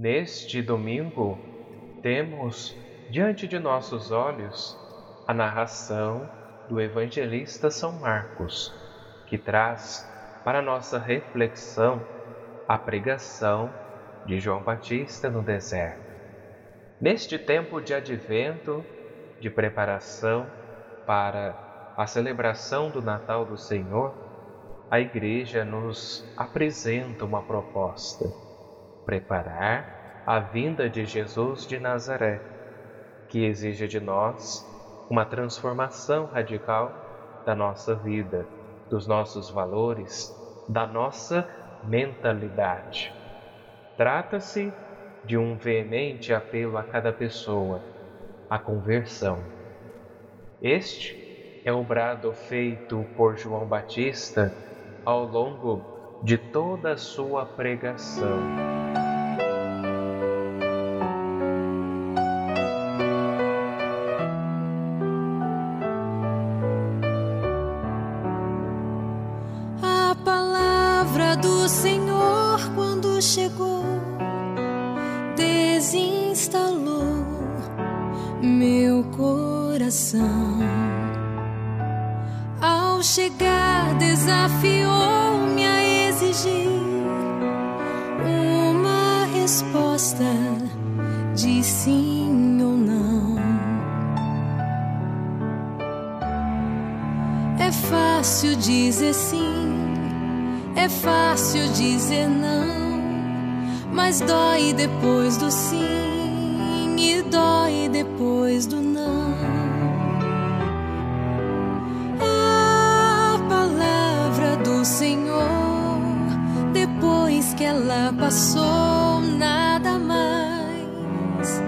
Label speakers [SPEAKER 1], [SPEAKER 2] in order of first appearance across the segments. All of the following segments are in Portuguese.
[SPEAKER 1] Neste domingo, temos diante de nossos olhos a narração do evangelista São Marcos, que traz para nossa reflexão a pregação de João Batista no deserto. Neste tempo de advento, de preparação para a celebração do Natal do Senhor, a Igreja nos apresenta uma proposta: preparar a vinda de Jesus de Nazaré, que exige de nós uma transformação radical da nossa vida, dos nossos valores, da nossa mentalidade. Trata-se de um veemente apelo a cada pessoa, a conversão. Este é o brado feito por João Batista ao longo de toda a sua pregação.
[SPEAKER 2] Sim, é fácil dizer não, mas dói depois do sim e dói depois do não. A palavra do Senhor, depois que ela passou, nada mais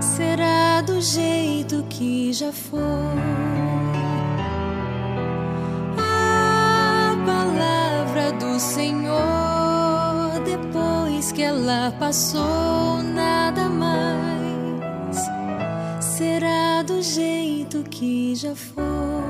[SPEAKER 2] será do jeito que já foi. Que ela passou, nada mais será do jeito que já foi.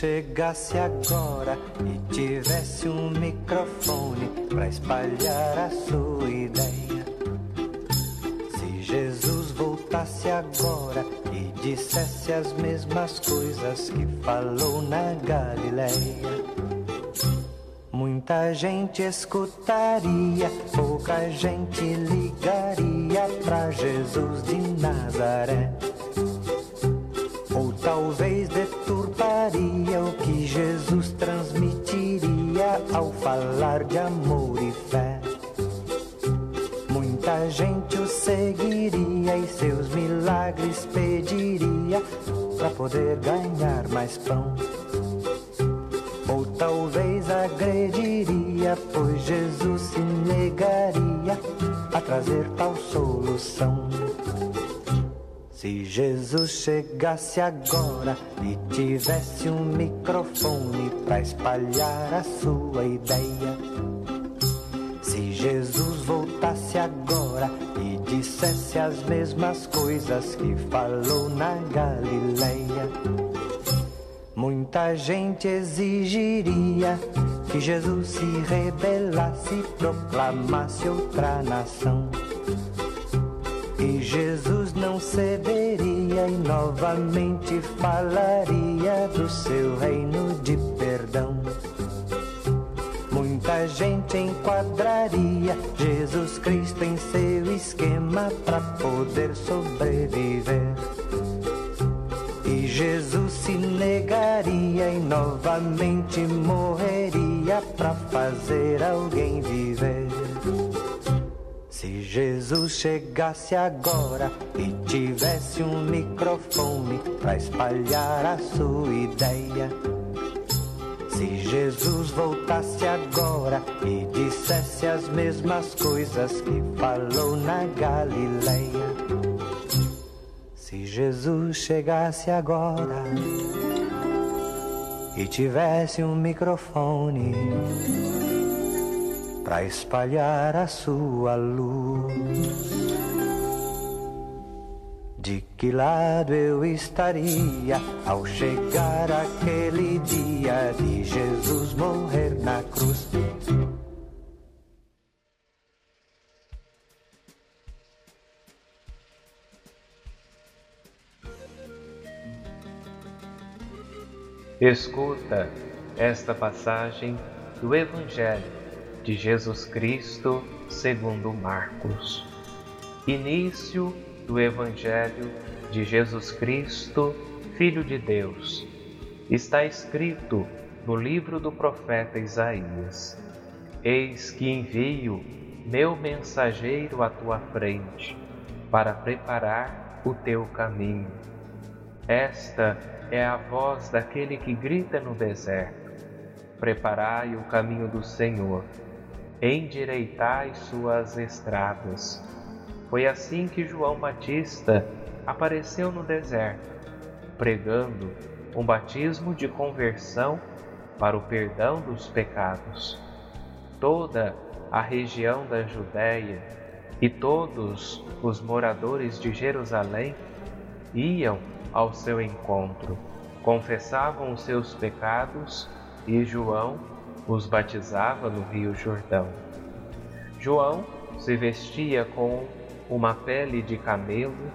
[SPEAKER 3] Chegasse agora e tivesse um microfone para espalhar a sua ideia. Se Jesus voltasse agora e dissesse as mesmas coisas que falou na Galileia. Muita gente escutaria, pouca gente ligaria pra Jesus de Nazaré. Ou talvez Jesus transmitiria ao falar de amor e fé. Muita gente o seguiria e seus milagres pediria para poder ganhar mais pão. Ou talvez agrediria, pois Jesus se negaria a trazer tal solução. Se Jesus chegasse agora e tivesse um microfone para espalhar a sua ideia. Se Jesus voltasse agora e dissesse as mesmas coisas que falou na Galileia. Muita gente exigiria que Jesus se rebelasse e proclamasse outra nação. E Jesus não cederia e novamente falaria do seu reino de perdão. Muita gente enquadraria Jesus Cristo em seu esquema para poder sobreviver. E Jesus se negaria e novamente morreria para fazer alguém viver. Se Jesus chegasse agora e tivesse um microfone para espalhar a sua ideia. Se Jesus voltasse agora e dissesse as mesmas coisas que falou na Galileia. Jesus chegasse agora e tivesse um microfone para espalhar a sua luz. De que lado eu estaria ao chegar aquele dia de Jesus morrer na cruz?
[SPEAKER 1] Escuta esta passagem do Evangelho de Jesus Cristo segundo Marcos. Início do Evangelho de Jesus Cristo, Filho de Deus. Está escrito no livro do profeta Isaías: Eis que envio meu mensageiro à tua frente, para preparar o teu caminho. Esta é a voz daquele que grita no deserto: Preparai o caminho do Senhor, endireitai suas estradas. Foi assim que João Batista apareceu no deserto, pregando um batismo de conversão para o perdão dos pecados. Toda a região da Judéia e todos os moradores de Jerusalém iam ao seu encontro, confessavam os seus pecados e João os batizava no Rio Jordão. João se vestia com uma pele de camelo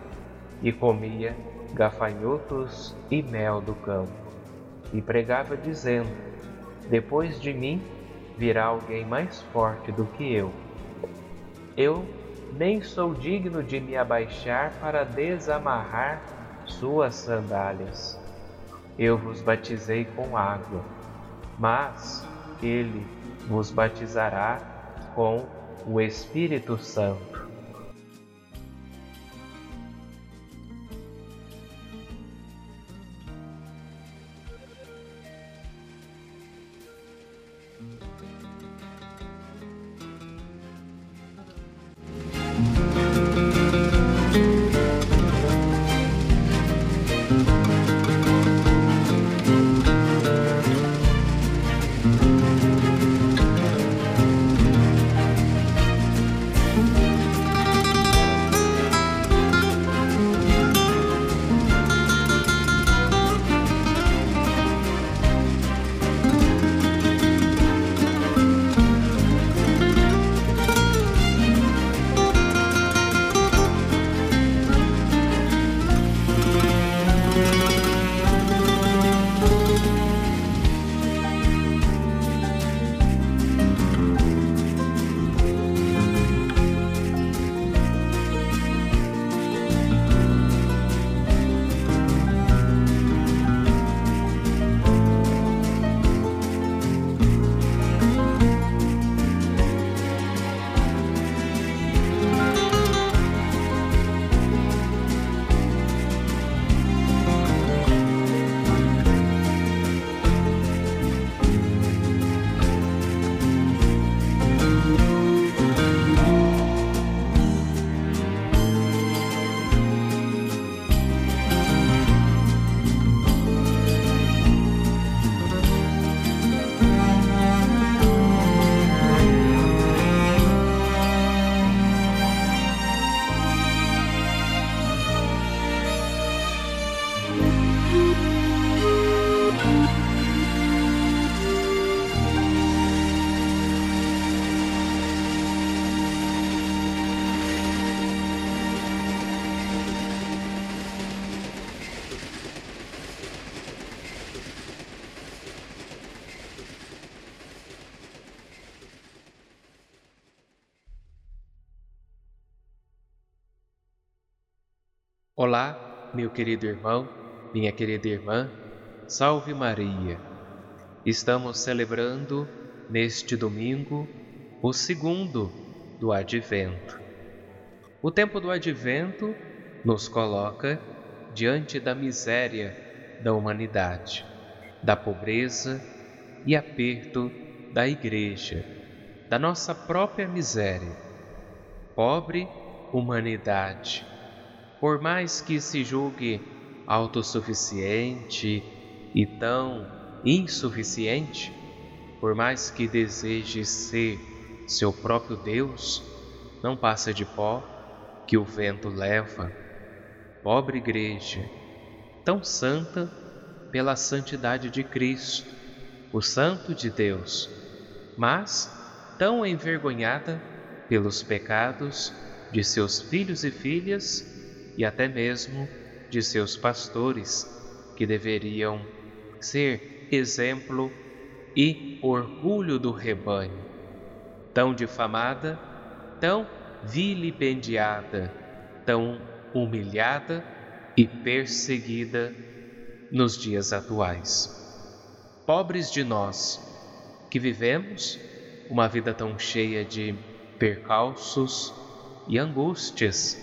[SPEAKER 1] e comia gafanhotos e mel do campo, e pregava dizendo: Depois de mim virá alguém mais forte do que eu. Eu nem sou digno de me abaixar para desamarrar suas sandálias. Eu vos batizei com água, mas ele vos batizará com o Espírito Santo. Olá, meu querido irmão, minha querida irmã, salve Maria. Estamos celebrando neste domingo o segundo do Advento. O tempo do Advento nos coloca diante da miséria da humanidade, da pobreza e aperto da Igreja, da nossa própria miséria. Pobre humanidade por mais que se julgue autossuficiente e tão insuficiente, por mais que deseje ser seu próprio Deus, não passa de pó que o vento leva. Pobre igreja, tão santa pela santidade de Cristo, o Santo de Deus, mas tão envergonhada pelos pecados de seus filhos e filhas e até mesmo de seus pastores, que deveriam ser exemplo e orgulho do rebanho. Tão difamada, tão vilipendiada, tão humilhada e perseguida nos dias atuais. Pobres de nós que vivemos uma vida tão cheia de percalços e angústias,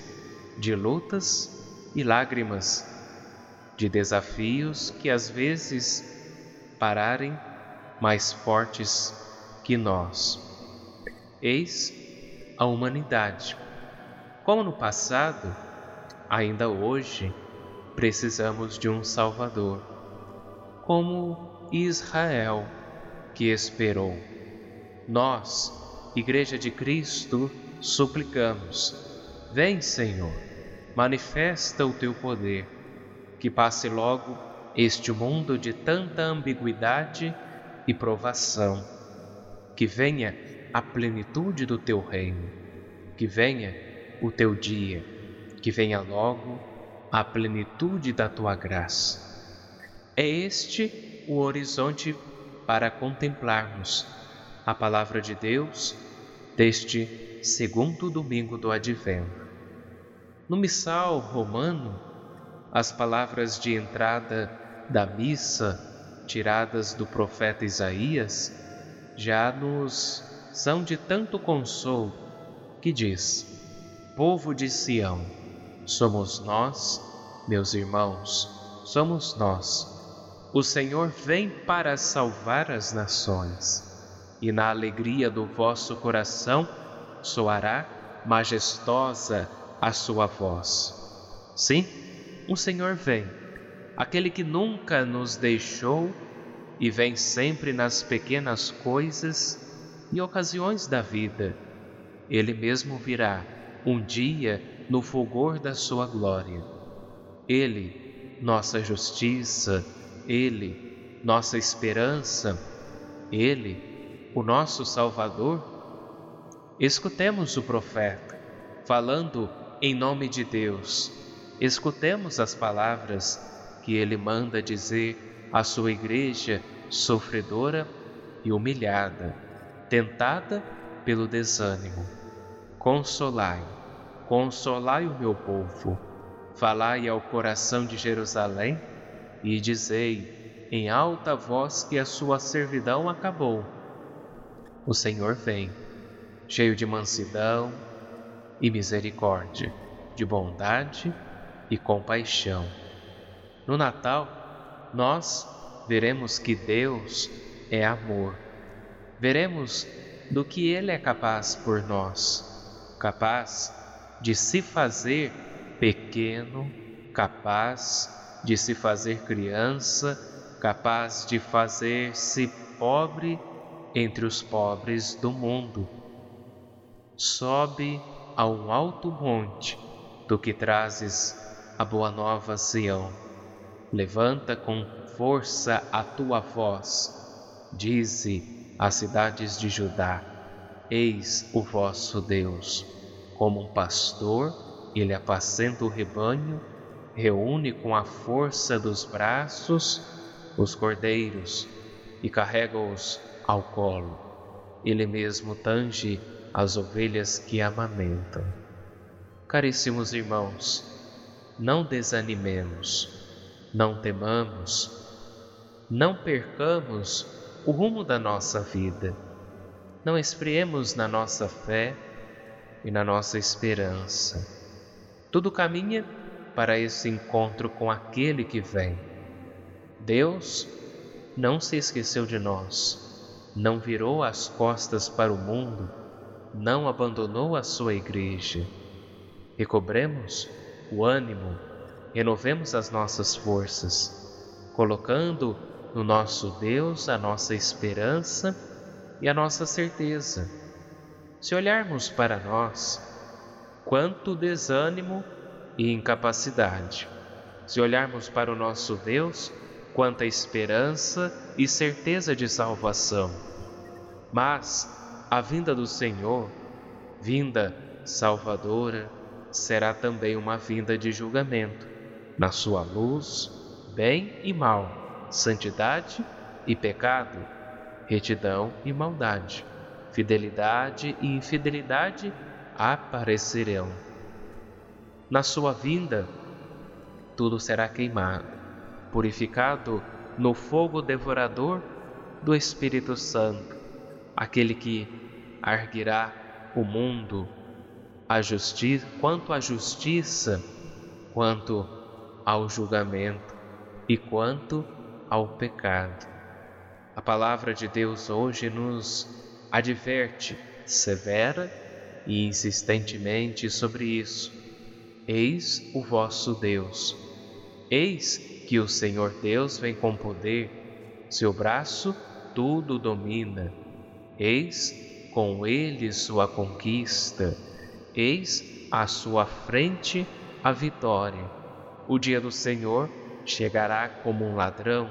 [SPEAKER 1] de lutas e lágrimas, de desafios que às vezes pararem mais fortes que nós. Eis a humanidade. Como no passado, ainda hoje precisamos de um Salvador, como Israel que esperou. Nós, Igreja de Cristo, suplicamos: Vem, Senhor, manifesta o teu poder, que passe logo este mundo de tanta ambiguidade e provação, que venha a plenitude do teu reino, que venha o teu dia, que venha logo a plenitude da tua graça. É este o horizonte para contemplarmos a palavra de Deus deste segundo domingo do Advento. No missal romano, as palavras de entrada da missa, tiradas do profeta Isaías, já nos são de tanto consolo que diz: Povo de Sião, somos nós, meus irmãos, somos nós. O Senhor vem para salvar as nações e na alegria do vosso coração soará majestosa a sua voz. Sim, o Senhor vem, aquele que nunca nos deixou e vem sempre nas pequenas coisas e ocasiões da vida. Ele mesmo virá um dia no fulgor da sua glória. Ele, nossa justiça, Ele, nossa esperança, Ele, o nosso Salvador? Escutemos o profeta falando em nome de Deus. Escutemos as palavras que ele manda dizer à sua igreja sofredora e humilhada, tentada pelo desânimo. Consolai, consolai o meu povo, falai ao coração de Jerusalém e dizei em alta voz que a sua servidão acabou o Senhor vem, cheio de mansidão e misericórdia, de bondade e compaixão. No Natal, nós veremos que Deus é amor. Veremos do que Ele é capaz por nós, capaz de se fazer pequeno, capaz de se fazer criança, capaz de fazer-se pobre entre os pobres do mundo. Sobe a um alto monte, do que trazes a boa nova Sião. Levanta com força a tua voz. Dize às cidades de Judá: Eis o vosso Deus. Como um pastor, ele apacenta o rebanho, reúne com a força dos braços os cordeiros e carrega-os ao colo. Ele mesmo tange as ovelhas que amamentam. Caríssimos irmãos, não desanimemos, não temamos, não percamos o rumo da nossa vida, não esfriemos na nossa fé e na nossa esperança. Tudo caminha para esse encontro com aquele que vem. Deus não se esqueceu de nós não virou as costas para o mundo, não abandonou a sua igreja. Recobremos o ânimo, renovemos as nossas forças, colocando no nosso Deus a nossa esperança e a nossa certeza. Se olharmos para nós, quanto desânimo e incapacidade. Se olharmos para o nosso Deus, quanta esperança e certeza de salvação. Mas a vinda do Senhor, vinda salvadora, será também uma vinda de julgamento, na sua luz, bem e mal, santidade e pecado, retidão e maldade, fidelidade e infidelidade aparecerão. Na sua vinda, tudo será queimado, purificado no fogo devorador do Espírito Santo, aquele que arguirá o mundo a justiça, quanto à justiça, quanto ao julgamento e quanto ao pecado. A palavra de Deus hoje nos adverte severa e insistentemente sobre isso. Eis o vosso Deus. Eis que o Senhor Deus vem com poder, seu braço tudo domina. Eis com ele sua conquista Eis à sua frente a vitória. O dia do Senhor chegará como um ladrão,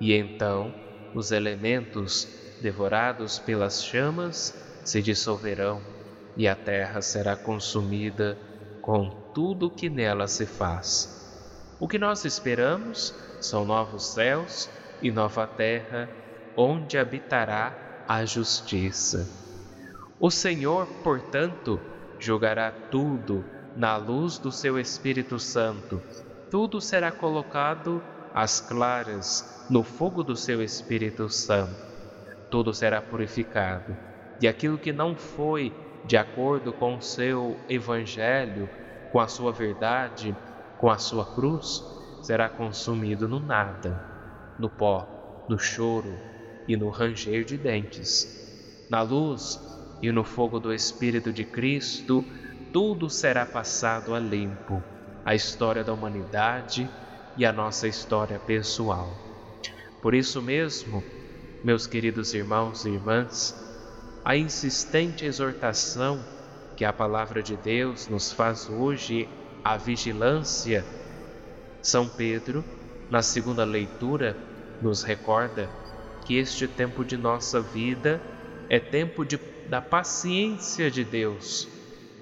[SPEAKER 1] e então os elementos, devorados pelas chamas, se dissolverão, e a terra será consumida com tudo que nela se faz. O que nós esperamos são novos céus e nova terra, onde habitará a justiça. O Senhor, portanto, julgará tudo na luz do seu Espírito Santo. Tudo será colocado às claras no fogo do seu Espírito Santo. Tudo será purificado. E aquilo que não foi de acordo com o seu evangelho, com a sua verdade, com a sua cruz, será consumido no nada, no pó, no choro e no ranger de dentes. Na luz e no fogo do Espírito de Cristo, tudo será passado a limpo, a história da humanidade e a nossa história pessoal. Por isso mesmo, meus queridos irmãos e irmãs, a insistente exortação que a palavra de Deus nos faz hoje à vigilância, São Pedro, na segunda leitura, nos recorda que este tempo de nossa vida é tempo de da paciência de Deus,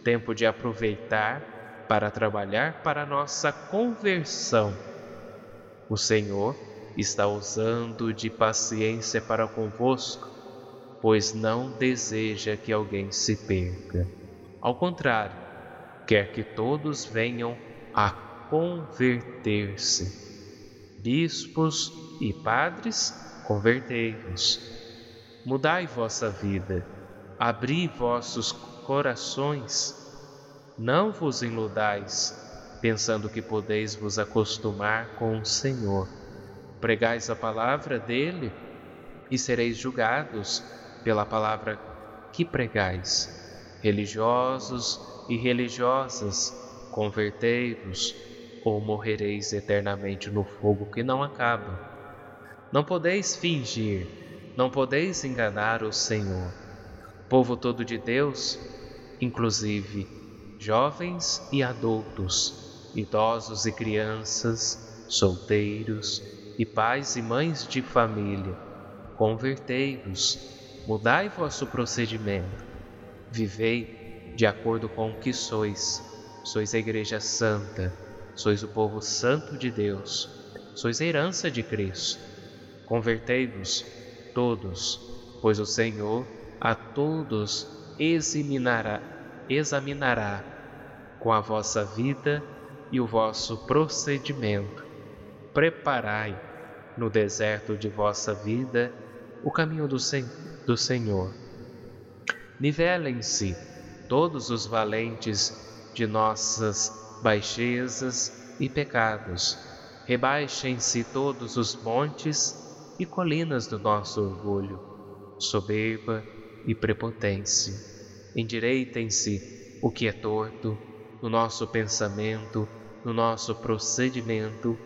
[SPEAKER 1] tempo de aproveitar para trabalhar para nossa conversão. O Senhor está usando de paciência para convosco, pois não deseja que alguém se perca. Ao contrário, quer que todos venham a converter-se. Bispos e padres, convertei-vos. Mudai vossa vida abri vossos corações, não vos iludais, pensando que podeis vos acostumar com o Senhor. Pregais a palavra dele e sereis julgados pela palavra que pregais. Religiosos e religiosas, convertei-vos ou morrereis eternamente no fogo que não acaba. Não podeis fingir, não podeis enganar o Senhor povo todo de Deus, inclusive jovens e adultos, idosos e crianças, solteiros e pais e mães de família, convertei-vos, mudai vosso procedimento, vivei de acordo com o que sois. Sois a Igreja Santa, sois o povo santo de Deus, sois a herança de Cristo. Convertei-vos todos, pois o Senhor a todos examinará, examinará com a vossa vida e o vosso procedimento. Preparai no deserto de vossa vida o caminho do, sen do Senhor. Nivelem-se todos os valentes de nossas baixezas e pecados. Rebaixem-se todos os montes e colinas do nosso orgulho, soberba e prepotência. Endireitem-se o que é torto, no nosso pensamento, no nosso procedimento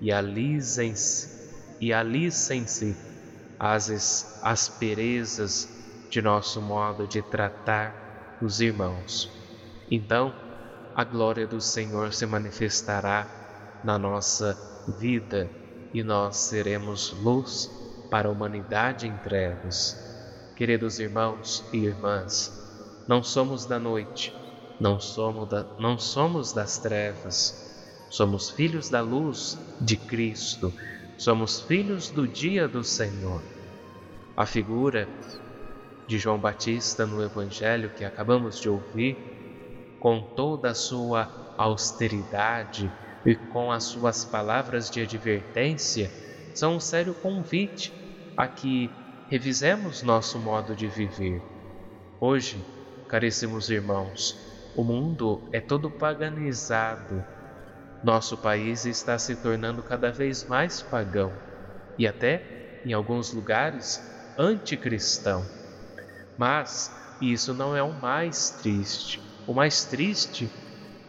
[SPEAKER 1] e alisem-se e alisem-se as asperezas de nosso modo de tratar os irmãos. Então, a glória do Senhor se manifestará na nossa vida e nós seremos luz para a humanidade em trevas. Queridos irmãos e irmãs, não somos da noite, não somos, da, não somos das trevas, somos filhos da luz de Cristo, somos filhos do dia do Senhor. A figura de João Batista no Evangelho que acabamos de ouvir, com toda a sua austeridade e com as suas palavras de advertência, são um sério convite a que revisemos nosso modo de viver. Hoje, caríssimos irmãos, o mundo é todo paganizado. Nosso país está se tornando cada vez mais pagão e até, em alguns lugares, anticristão. Mas isso não é o mais triste. O mais triste,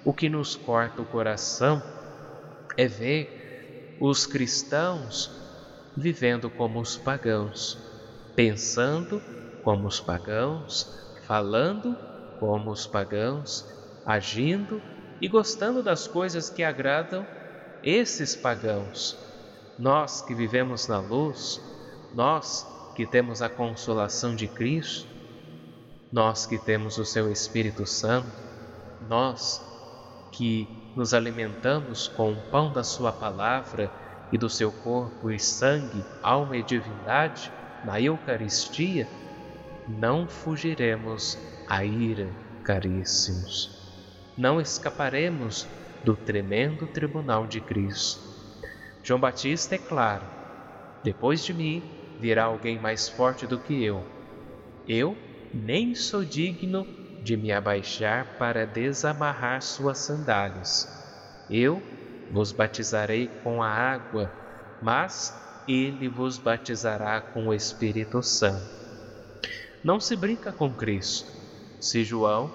[SPEAKER 1] o que nos corta o coração, é ver os cristãos vivendo como os pagãos, pensando como os pagãos, falando como os pagãos, agindo e gostando das coisas que agradam esses pagãos. Nós que vivemos na luz, nós que temos a consolação de Cristo, nós que temos o seu Espírito Santo, nós que nos alimentamos com o pão da Sua palavra e do seu corpo e sangue, alma e divindade na Eucaristia, não fugiremos à ira, caríssimos. Não escaparemos do tremendo tribunal de Cristo. João Batista é claro: depois de mim virá alguém mais forte do que eu. Eu nem sou digno de me abaixar para desamarrar suas sandálias. Eu vos batizarei com a água, mas ele vos batizará com o Espírito Santo. Não se brinca com Cristo. Se João,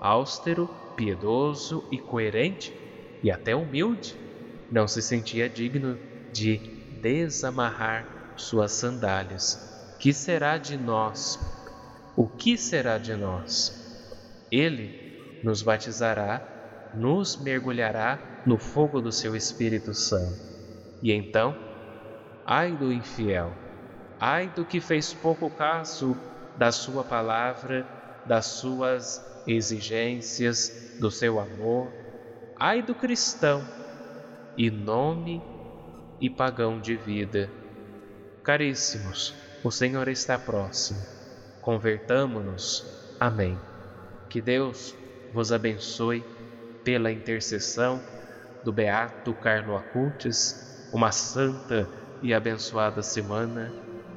[SPEAKER 1] austero, piedoso e coerente, e até humilde, não se sentia digno de desamarrar suas sandálias, que será de nós? O que será de nós? Ele nos batizará, nos mergulhará no fogo do seu Espírito Santo. E então, ai do infiel, ai do que fez pouco caso da Sua palavra, das suas exigências, do seu amor. Ai do cristão, e nome e pagão de vida. Caríssimos, o Senhor está próximo. Convertamo-nos. Amém. Que Deus vos abençoe pela intercessão do Beato Carlo Acutis, uma santa e abençoada semana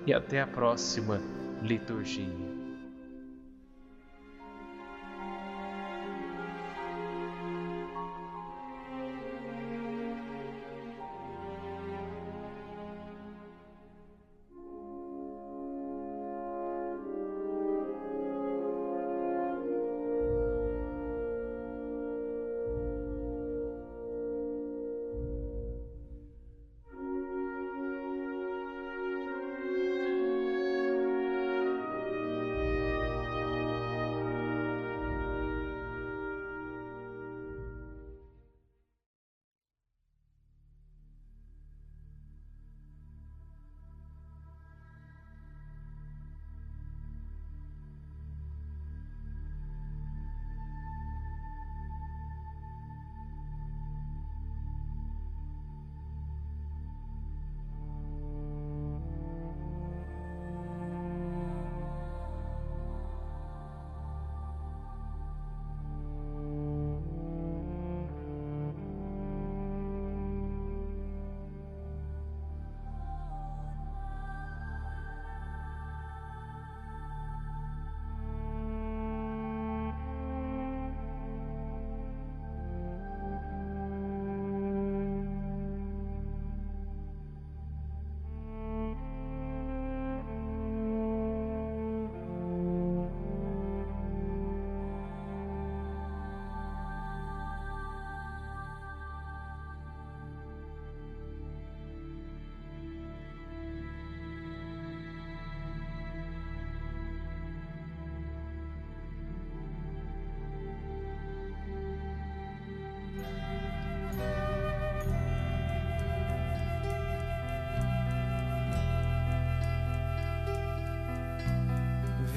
[SPEAKER 1] e até a próxima liturgia.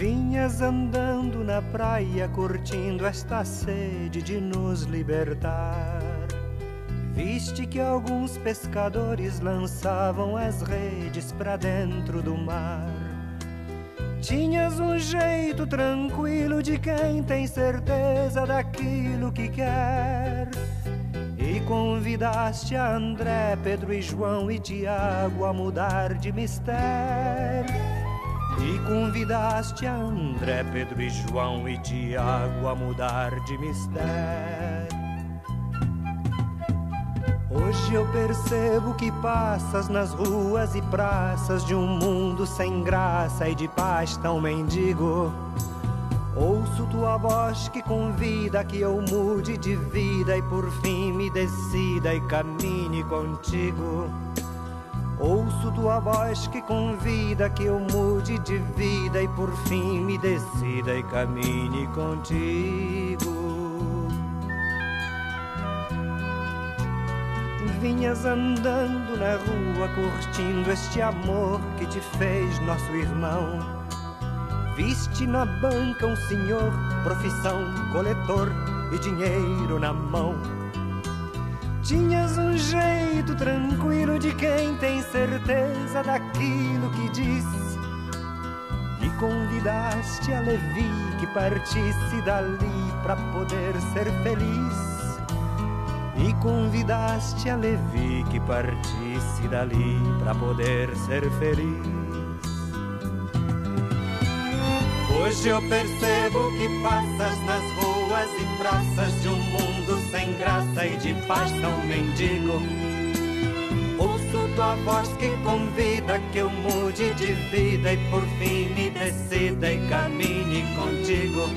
[SPEAKER 3] Vinhas andando na praia, curtindo esta sede de nos libertar. Viste que alguns pescadores lançavam as redes para dentro do mar. Tinhas um jeito tranquilo de quem tem certeza daquilo que quer. E convidaste a André, Pedro e João e Tiago a mudar de mistério. E convidaste a André, Pedro e João e Tiago a mudar de mistério. Hoje eu percebo que passas nas ruas e praças de um mundo sem graça e de paz tão mendigo. Ouço tua voz que convida que eu mude de vida e por fim me decida e camine contigo. Ouço tua voz que convida que eu mude de vida e por fim me decida e camine contigo. Vinhas andando na rua curtindo este amor que te fez nosso irmão. Viste na banca um senhor, profissão coletor e dinheiro na mão Tinhas um jeito tranquilo de quem tem certeza daquilo que diz. E convidaste a Levi que partisse dali para poder ser feliz. E convidaste a Levi que partisse dali para poder ser feliz. Hoje eu percebo que passas nas ruas e praças de um mundo sem graça e de paz tão mendigo. Ouço tua voz que convida que eu mude de vida e por fim me decida e caminhe contigo.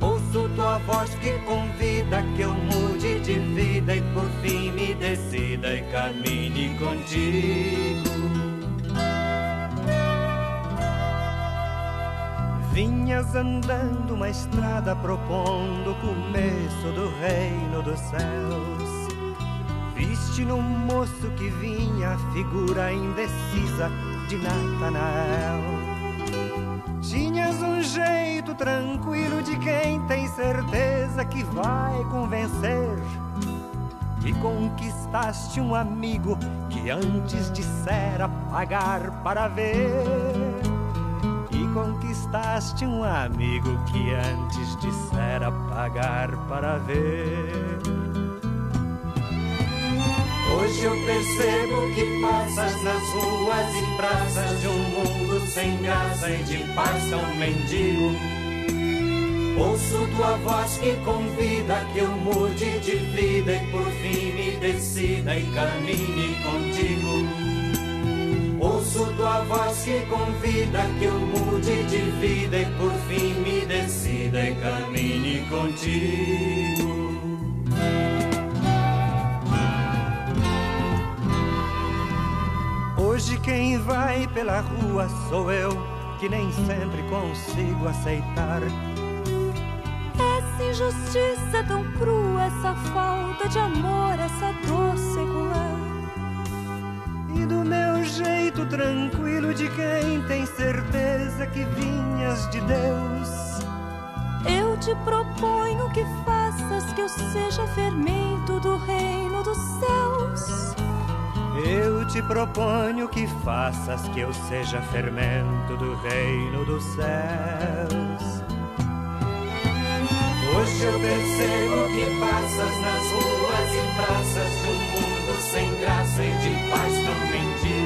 [SPEAKER 3] Ouço tua voz que convida que eu mude de vida e por fim me decida e caminhe contigo. Vinhas andando uma estrada propondo o começo do reino dos céus. Viste no moço que vinha a figura indecisa de Natanael. Tinhas um jeito tranquilo de quem tem certeza que vai convencer. E conquistaste um amigo que antes dissera pagar para ver conquistaste um amigo que antes dissera pagar para ver. Hoje eu percebo que passas nas ruas e praças de um mundo sem graça e de paz tão mendigo. Ouço tua voz que convida que eu mude de vida e por fim me decida e caminhe contigo. Tua voz que convida que eu mude de vida e por fim me decida e caminhe contigo. Hoje quem vai pela rua sou eu, que nem sempre consigo aceitar.
[SPEAKER 2] Essa injustiça tão crua, essa falta de amor, essa dor secular
[SPEAKER 3] do meu jeito tranquilo de quem tem certeza que vinhas de Deus.
[SPEAKER 2] Eu te proponho que faças que eu seja fermento do reino dos céus.
[SPEAKER 3] Eu te proponho que faças que eu seja fermento do reino dos céus. Hoje eu percebo que passas nas ruas e praças de um mundo sem graça e de paz tão mendigo.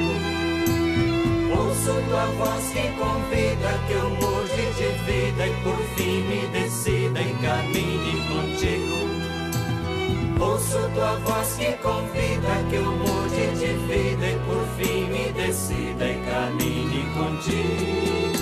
[SPEAKER 3] Ouço tua voz que convida que eu mude de vida e por fim me decida e caminhe contigo. Ouço tua voz que convida que eu mude de vida e por fim me decida e caminhe contigo.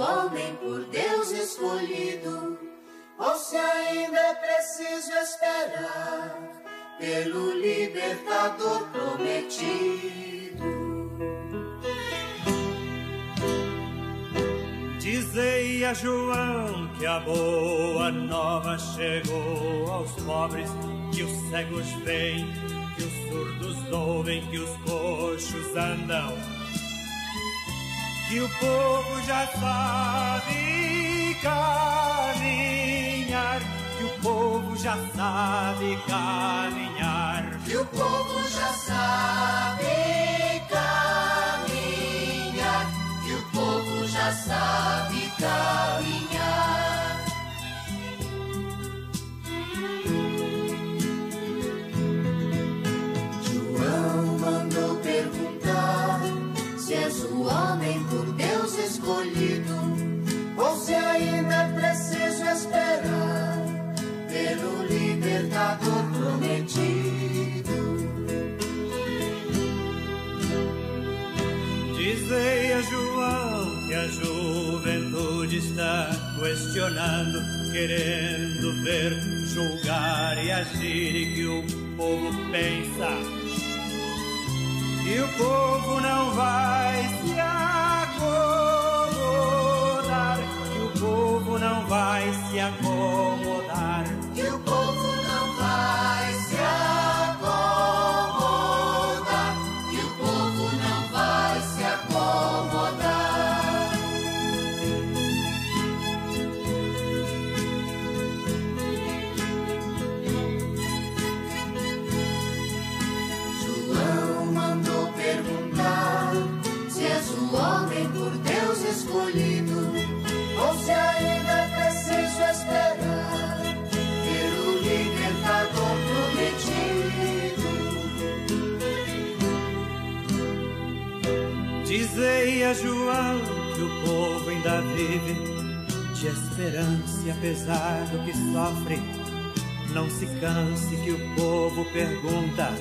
[SPEAKER 4] Homem por Deus escolhido, ou se ainda é preciso esperar pelo libertador prometido.
[SPEAKER 3] Dizei a João que a boa nova chegou aos pobres, que os cegos veem, que os surdos ouvem, que os coxos andam, que o povo já sabe caminhar, que o povo já sabe caminhar,
[SPEAKER 4] que o povo já sabe caminhar, que o povo já sabe caminhar.
[SPEAKER 3] Questionando, querendo ver, julgar e agir, e que o povo pensa. Que o povo não vai
[SPEAKER 4] João
[SPEAKER 3] que o povo ainda vive de esperança e apesar do que sofre, não se canse que o povo pergunta.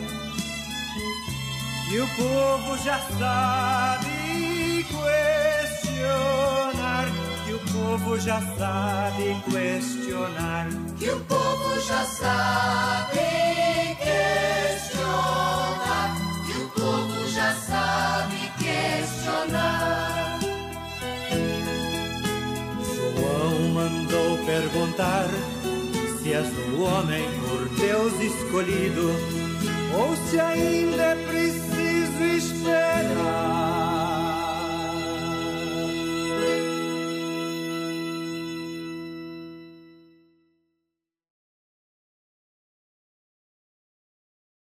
[SPEAKER 3] Que o povo já sabe questionar, que o povo já sabe questionar.
[SPEAKER 4] Que o povo já sabe questionar, que o povo já sabe questionar.
[SPEAKER 3] Perguntar se és o homem por Deus escolhido ou se ainda é preciso esperar